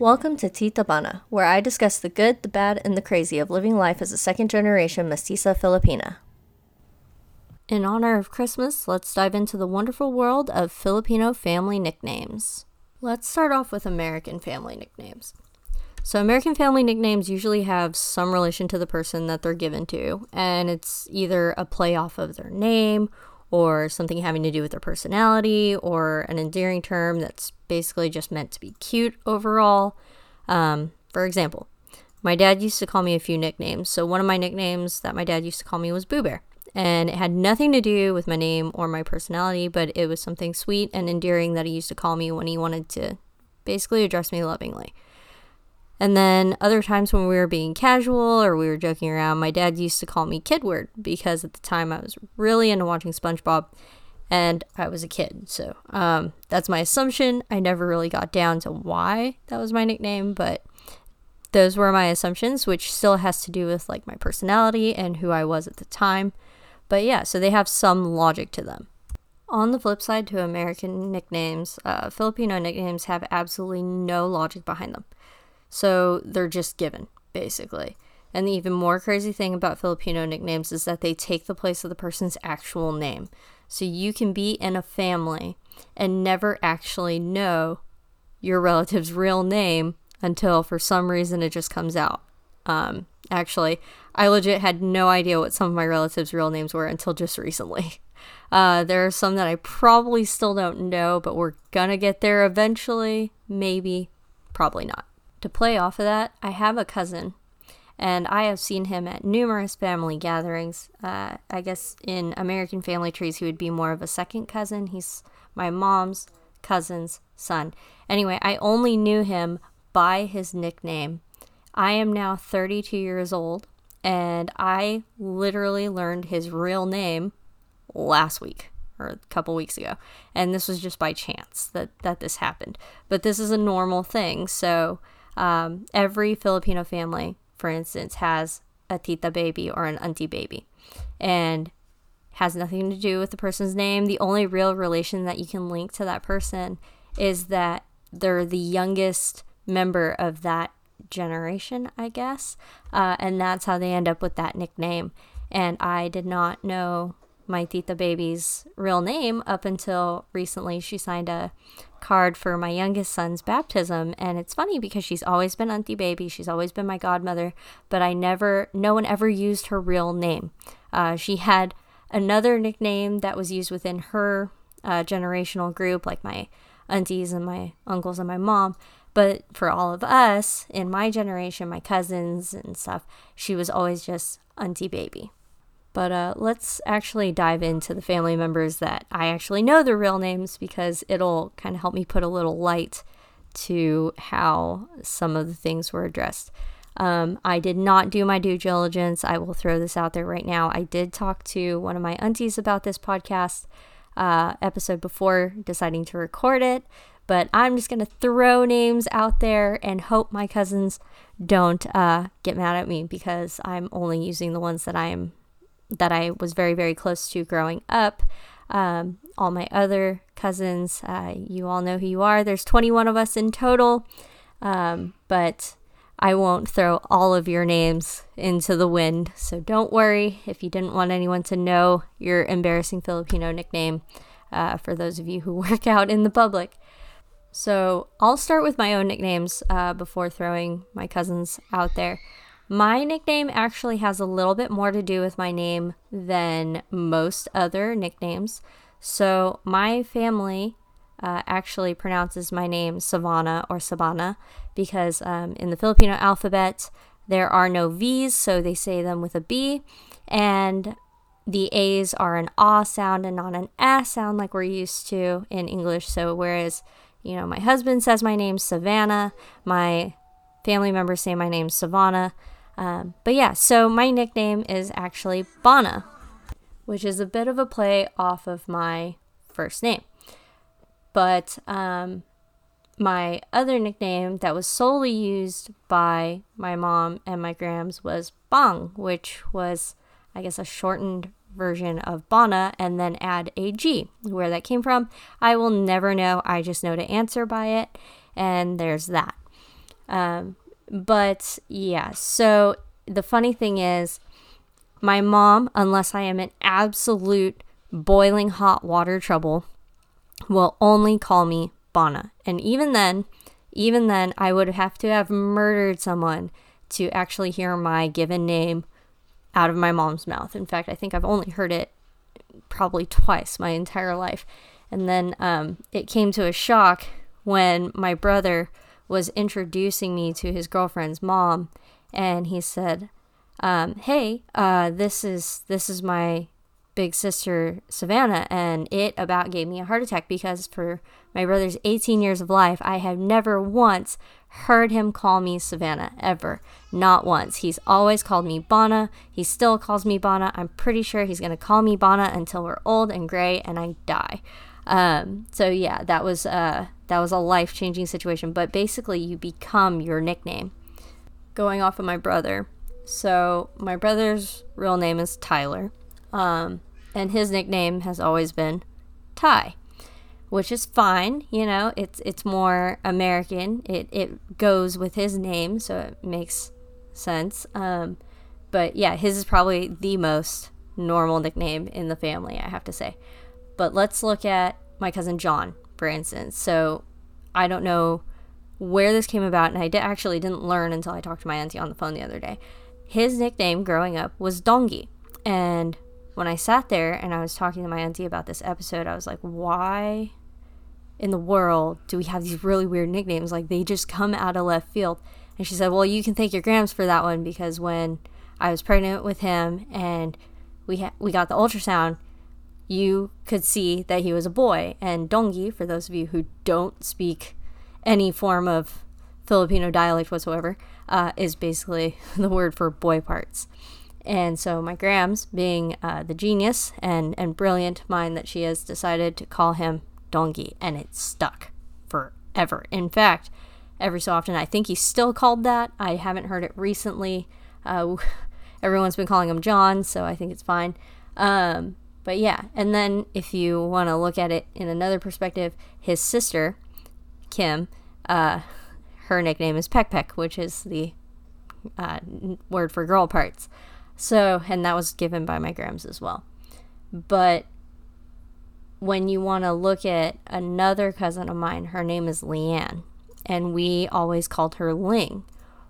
Welcome to Tita Bana, where I discuss the good, the bad, and the crazy of living life as a second generation mestiza Filipina. In honor of Christmas, let's dive into the wonderful world of Filipino family nicknames. Let's start off with American family nicknames. So, American family nicknames usually have some relation to the person that they're given to, and it's either a play off of their name or something having to do with their personality or an endearing term that's basically just meant to be cute overall. Um, for example, my dad used to call me a few nicknames. So, one of my nicknames that my dad used to call me was Boo Bear. And it had nothing to do with my name or my personality, but it was something sweet and endearing that he used to call me when he wanted to basically address me lovingly. And then other times when we were being casual or we were joking around, my dad used to call me Kidward because at the time I was really into watching SpongeBob and I was a kid. So um, that's my assumption. I never really got down to why that was my nickname, but those were my assumptions, which still has to do with like my personality and who I was at the time. But yeah, so they have some logic to them. On the flip side to American nicknames, uh, Filipino nicknames have absolutely no logic behind them. So they're just given, basically. And the even more crazy thing about Filipino nicknames is that they take the place of the person's actual name. So you can be in a family and never actually know your relative's real name until for some reason it just comes out. Um, actually, I legit had no idea what some of my relatives' real names were until just recently. Uh, there are some that I probably still don't know, but we're gonna get there eventually. Maybe, probably not. To play off of that, I have a cousin, and I have seen him at numerous family gatherings. Uh, I guess in American family trees, he would be more of a second cousin. He's my mom's cousin's son. Anyway, I only knew him by his nickname. I am now 32 years old, and I literally learned his real name last week or a couple weeks ago. And this was just by chance that, that this happened. But this is a normal thing. So um, every Filipino family, for instance, has a tita baby or an auntie baby, and has nothing to do with the person's name. The only real relation that you can link to that person is that they're the youngest member of that generation, I guess, uh, and that's how they end up with that nickname. And I did not know my tita baby's real name up until recently. She signed a card for my youngest son's baptism, and it's funny because she's always been auntie baby. She's always been my godmother, but I never, no one ever used her real name. Uh, she had another nickname that was used within her uh, generational group, like my aunties and my uncles and my mom. But for all of us in my generation, my cousins and stuff, she was always just auntie baby. But uh, let's actually dive into the family members that I actually know their real names because it'll kind of help me put a little light to how some of the things were addressed. Um, I did not do my due diligence. I will throw this out there right now. I did talk to one of my aunties about this podcast uh, episode before deciding to record it, but I'm just going to throw names out there and hope my cousins don't uh, get mad at me because I'm only using the ones that I'm that I was very, very close to growing up. Um, all my other cousins, uh, you all know who you are. There's 21 of us in total, um, but I won't throw all of your names into the wind. So don't worry if you didn't want anyone to know your embarrassing Filipino nickname uh, for those of you who work out in the public. So I'll start with my own nicknames uh, before throwing my cousins out there. My nickname actually has a little bit more to do with my name than most other nicknames. So, my family uh, actually pronounces my name Savannah or Sabana because um, in the Filipino alphabet there are no V's, so they say them with a B, and the A's are an ah sound and not an ah sound like we're used to in English. So, whereas you know, my husband says my name's Savannah, my family members say my name's Savannah. Um, but yeah, so my nickname is actually Bana, which is a bit of a play off of my first name. But um, my other nickname that was solely used by my mom and my grams was Bong, which was, I guess, a shortened version of Bana and then add a G. Where that came from, I will never know. I just know to answer by it, and there's that. Um, but yeah, so the funny thing is, my mom, unless I am in absolute boiling hot water trouble, will only call me Bana. And even then, even then, I would have to have murdered someone to actually hear my given name out of my mom's mouth. In fact, I think I've only heard it probably twice my entire life. And then um, it came to a shock when my brother was introducing me to his girlfriend's mom, and he said, um, "Hey, uh, this is this is my big sister Savannah, and it about gave me a heart attack because for my brother's 18 years of life, I have never once heard him call me Savannah ever. Not once. He's always called me Bana. He still calls me Bana. I'm pretty sure he's going to call me Bana until we're old and gray and I die. Um, so yeah, that was uh, that was a life changing situation. But basically, you become your nickname. Going off of my brother. So my brother's real name is Tyler, um, and his nickname has always been Ty which is fine. You know, it's it's more American. It it goes with his name, so it makes sense. Um, but yeah, his is probably the most normal nickname in the family, I have to say. But let's look at my cousin John, for instance. So I don't know where this came about, and I did, actually didn't learn until I talked to my auntie on the phone the other day. His nickname growing up was Dongi, and when I sat there and I was talking to my auntie about this episode, I was like, why in the world do we have these really weird nicknames? Like they just come out of left field. And she said, Well, you can thank your Grams for that one because when I was pregnant with him and we ha- we got the ultrasound, you could see that he was a boy. And Dongi, for those of you who don't speak any form of Filipino dialect whatsoever, uh, is basically the word for boy parts. And so my Grams, being uh, the genius and, and brilliant mind that she is, decided to call him Dongi, and it stuck forever. In fact, every so often, I think he's still called that. I haven't heard it recently. Uh, everyone's been calling him John, so I think it's fine. Um, but yeah, and then if you want to look at it in another perspective, his sister, Kim, uh, her nickname is Peck Peck, which is the uh, word for girl parts. So, and that was given by my Grams as well. But when you want to look at another cousin of mine, her name is Leanne, and we always called her Ling,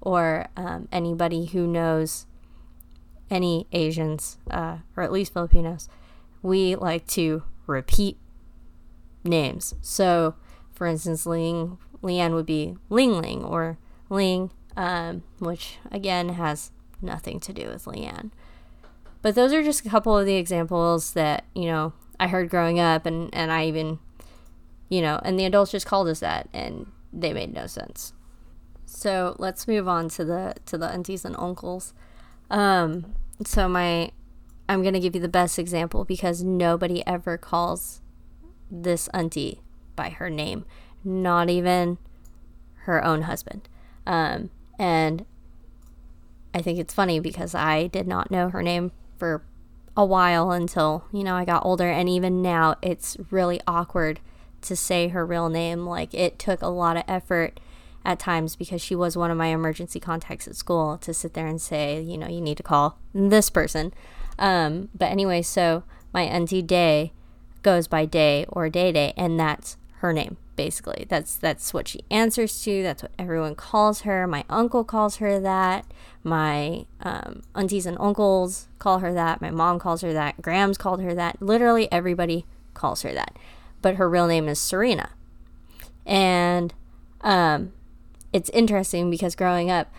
or um, anybody who knows any Asians, uh, or at least Filipinos, we like to repeat names. So, for instance, Ling, Leanne would be Ling Ling or Ling, um, which again has nothing to do with Leanne. But those are just a couple of the examples that, you know, I heard growing up, and and I even, you know, and the adults just called us that, and they made no sense. So let's move on to the to the aunties and uncles. Um, so my, I'm gonna give you the best example because nobody ever calls this auntie by her name, not even her own husband. Um, and I think it's funny because I did not know her name for a while until, you know, I got older. And even now, it's really awkward to say her real name. Like, it took a lot of effort at times because she was one of my emergency contacts at school to sit there and say, you know, you need to call this person. Um, but anyway, so my auntie Day goes by Day or Day Day, and that's her name basically. That's that's what she answers to. That's what everyone calls her. My uncle calls her that. My um, aunties and uncles call her that. My mom calls her that. Grams called her that. Literally everybody calls her that. But her real name is Serena. And um, it's interesting because growing up,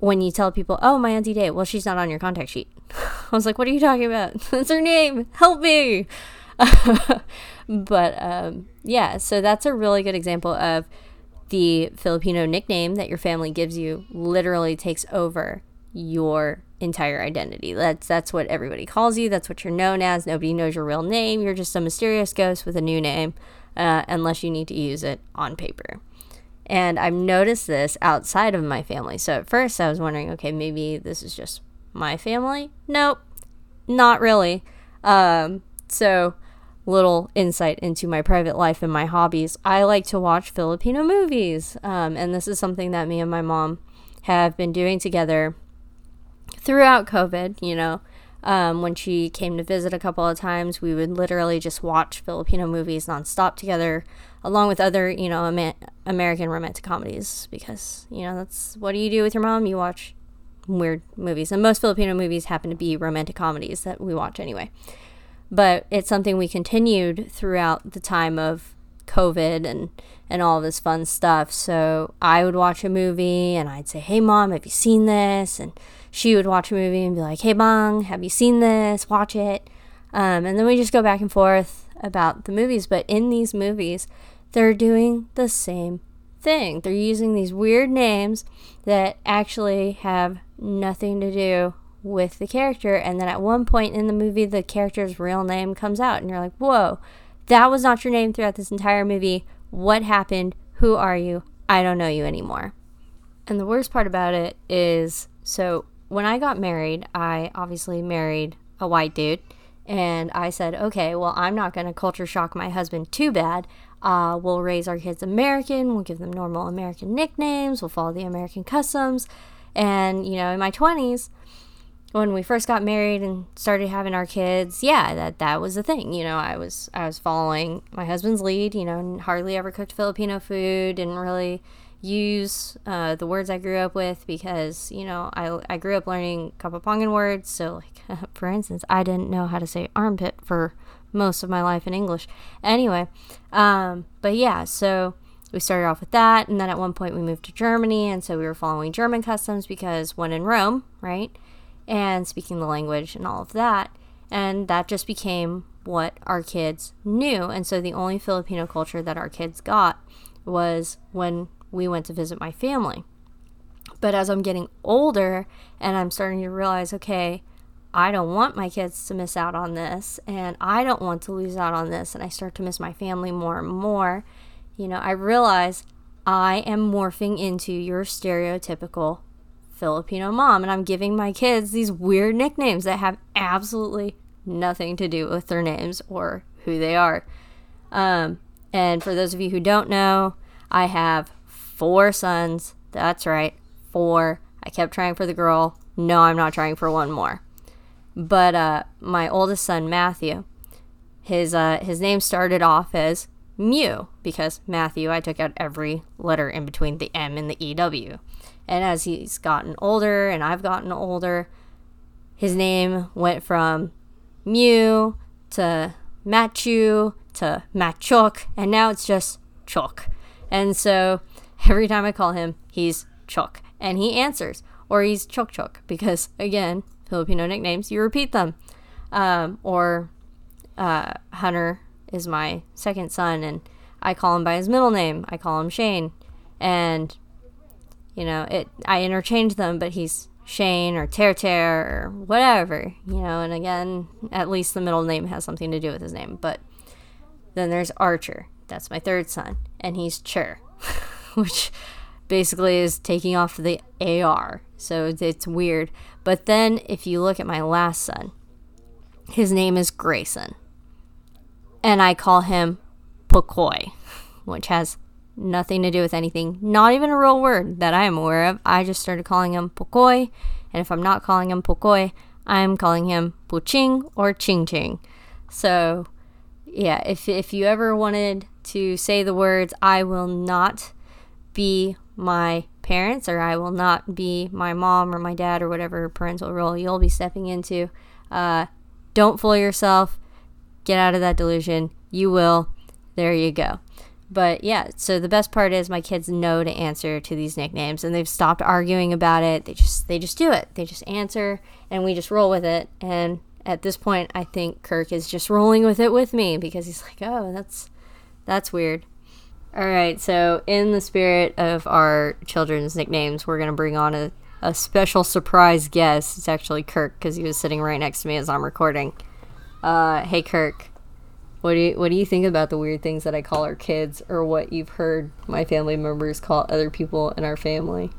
when you tell people, "Oh, my auntie Day," well, she's not on your contact sheet. I was like, "What are you talking about? That's her name. Help me!" but um, yeah, so that's a really good example of the Filipino nickname that your family gives you literally takes over your entire identity. That's that's what everybody calls you. That's what you're known as. Nobody knows your real name. You're just a mysterious ghost with a new name, uh, unless you need to use it on paper. And I've noticed this outside of my family. So at first I was wondering, okay, maybe this is just my family. Nope, not really. Um, so little insight into my private life and my hobbies, I like to watch Filipino movies. Um, and this is something that me and my mom have been doing together throughout COVID. You know, um, when she came to visit a couple of times, we would literally just watch Filipino movies nonstop together, along with other, you know, American romantic comedies. Because, you know, that's what do you do with your mom? You watch weird movies. And most Filipino movies happen to be romantic comedies that we watch anyway but it's something we continued throughout the time of COVID and and all this fun stuff. So I would watch a movie and I'd say, "Hey mom, have you seen this?" And she would watch a movie and be like, "Hey bang, have you seen this? Watch it." Um, and then we just go back and forth about the movies. But in these movies, they're doing the same thing. They're using these weird names that actually have nothing to do with the character. And then at one point in the movie, the character's real name comes out, and you're like, whoa, that was not your name throughout this entire movie. What happened? Who are you? I don't know you anymore. And the worst part about it is so when I got married, I obviously married a white dude. And I said, okay, well, I'm not going to culture shock my husband too bad. Uh, we'll raise our kids American. We'll give them normal American nicknames. We'll follow the American customs. And, you know, in my 20s, when we first got married and started having our kids, yeah, that that was the thing. You know, I was I was following my husband's lead. You know, hardly ever cooked Filipino food. Didn't really use uh, the words I grew up with because you know I I grew up learning Kapampangan words. So like for instance, I didn't know how to say armpit for most of my life in English. Anyway, um, but yeah, so we started off with that, and then at one point we moved to Germany, and so we were following German customs because when in Rome, right and speaking the language and all of that. And that just became what our kids knew. And so the only Filipino culture that our kids got was when we went to visit my family. But as I'm getting older and I'm starting to realize, okay, I don't want my kids to miss out on this and I don't want to lose out on this and I start to miss my family more and more, you know, I realize I am morphing into your stereotypical Filipino mom, and I'm giving my kids these weird nicknames that have absolutely nothing to do with their names or who they are. Um, and for those of you who don't know, I have four sons. That's right, four. I kept trying for the girl. No, I'm not trying for one more. But uh, my oldest son, Matthew, his uh, his name started off as Mew because Matthew. I took out every letter in between the M and the EW. And as he's gotten older and I've gotten older, his name went from Mew to Machu to Machok, and now it's just Chok. And so every time I call him, he's Chok. And he answers, or he's Chok Chok, because again, Filipino nicknames, you repeat them. Um, or uh, Hunter is my second son, and I call him by his middle name. I call him Shane. And you know, it I interchange them, but he's Shane or Ter Ter or whatever, you know, and again, at least the middle name has something to do with his name. But then there's Archer. That's my third son, and he's Chur, which basically is taking off the AR. So it's weird. But then if you look at my last son, his name is Grayson. And I call him Pokoi, which has nothing to do with anything, not even a real word that I am aware of. I just started calling him Pokoi, and if I'm not calling him Pokoi, I'm calling him Puching or Ching Ching. So, yeah, if, if you ever wanted to say the words, I will not be my parents, or I will not be my mom or my dad, or whatever parental role you'll be stepping into, uh, don't fool yourself. Get out of that delusion. You will. There you go. But yeah, so the best part is my kids know to answer to these nicknames and they've stopped arguing about it. They just they just do it. They just answer and we just roll with it. And at this point, I think Kirk is just rolling with it with me because he's like, "Oh, that's that's weird." All right, so in the spirit of our children's nicknames, we're going to bring on a, a special surprise guest. It's actually Kirk because he was sitting right next to me as I'm recording. Uh, hey, Kirk. What do you what do you think about the weird things that I call our kids or what you've heard my family members call other people in our family?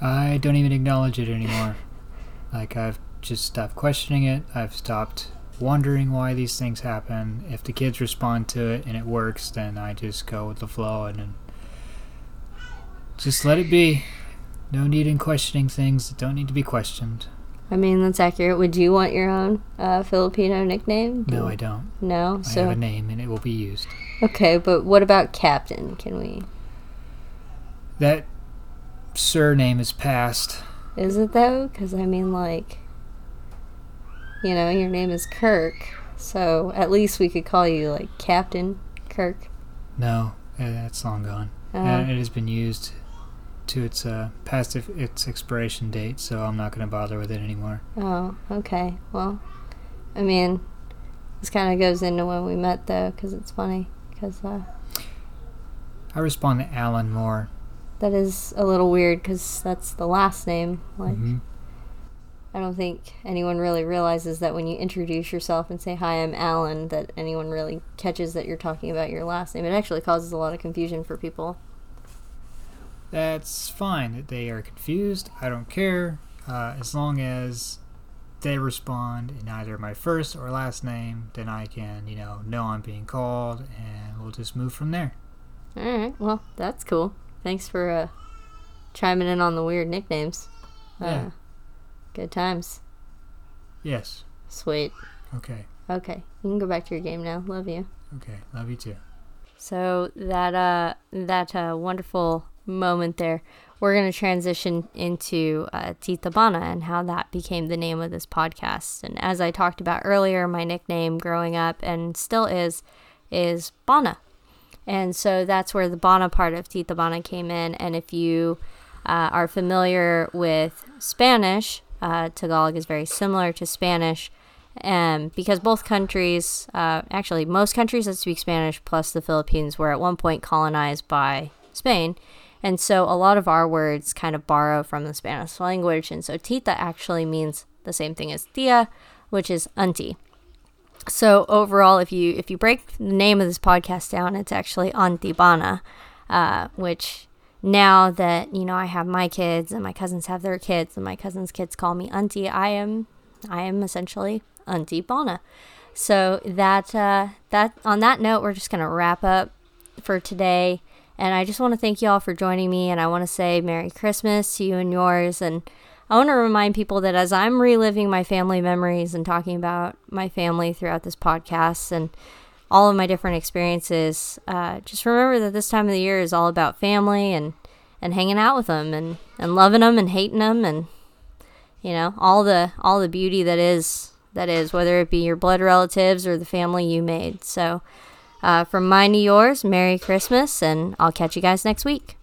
I don't even acknowledge it anymore. like I've just stopped questioning it. I've stopped wondering why these things happen. If the kids respond to it and it works, then I just go with the flow and then just let it be. No need in questioning things that don't need to be questioned. I mean, that's accurate. Would you want your own uh, Filipino nickname? Do no, I don't. No, so I have a name and it will be used. Okay, but what about Captain? Can we? That surname is passed. Is it though? Because I mean, like, you know, your name is Kirk, so at least we could call you like Captain Kirk. No, that's long gone. Uh, it has been used to its uh, past its expiration date, so I'm not going to bother with it anymore. Oh, okay. Well, I mean, this kind of goes into when we met though, because it's funny. Because uh, I respond to Alan more. That is a little weird because that's the last name. Like, mm-hmm. I don't think anyone really realizes that when you introduce yourself and say, Hi, I'm Alan, that anyone really catches that you're talking about your last name. It actually causes a lot of confusion for people. That's fine that they are confused. I don't care. Uh, as long as they respond in either my first or last name, then I can, you know, know I'm being called and we'll just move from there. Alright, well, that's cool. Thanks for uh, chiming in on the weird nicknames. Uh, yeah. Good times. Yes. Sweet. Okay. Okay. You can go back to your game now. Love you. Okay. Love you too. So that uh that uh wonderful moment there, we're gonna transition into uh, Tita Bana and how that became the name of this podcast. And as I talked about earlier, my nickname growing up and still is is Bana. And so that's where the Bana part of Tita Bana came in. And if you uh, are familiar with Spanish, uh, Tagalog is very similar to Spanish. And because both countries, uh, actually, most countries that speak Spanish plus the Philippines were at one point colonized by Spain. And so a lot of our words kind of borrow from the Spanish language. And so tita actually means the same thing as tia, which is auntie. So overall, if you if you break the name of this podcast down, it's actually Auntie Bana, uh, which now that you know I have my kids and my cousins have their kids and my cousins' kids call me auntie, I am I am essentially Auntie Bana. So that uh, that on that note, we're just gonna wrap up for today. And I just want to thank you all for joining me. And I want to say Merry Christmas to you and yours. And I want to remind people that as I'm reliving my family memories and talking about my family throughout this podcast and all of my different experiences, uh, just remember that this time of the year is all about family and, and hanging out with them and, and loving them and hating them and you know all the all the beauty that is that is whether it be your blood relatives or the family you made. So uh, from mine to yours, Merry Christmas, and I'll catch you guys next week.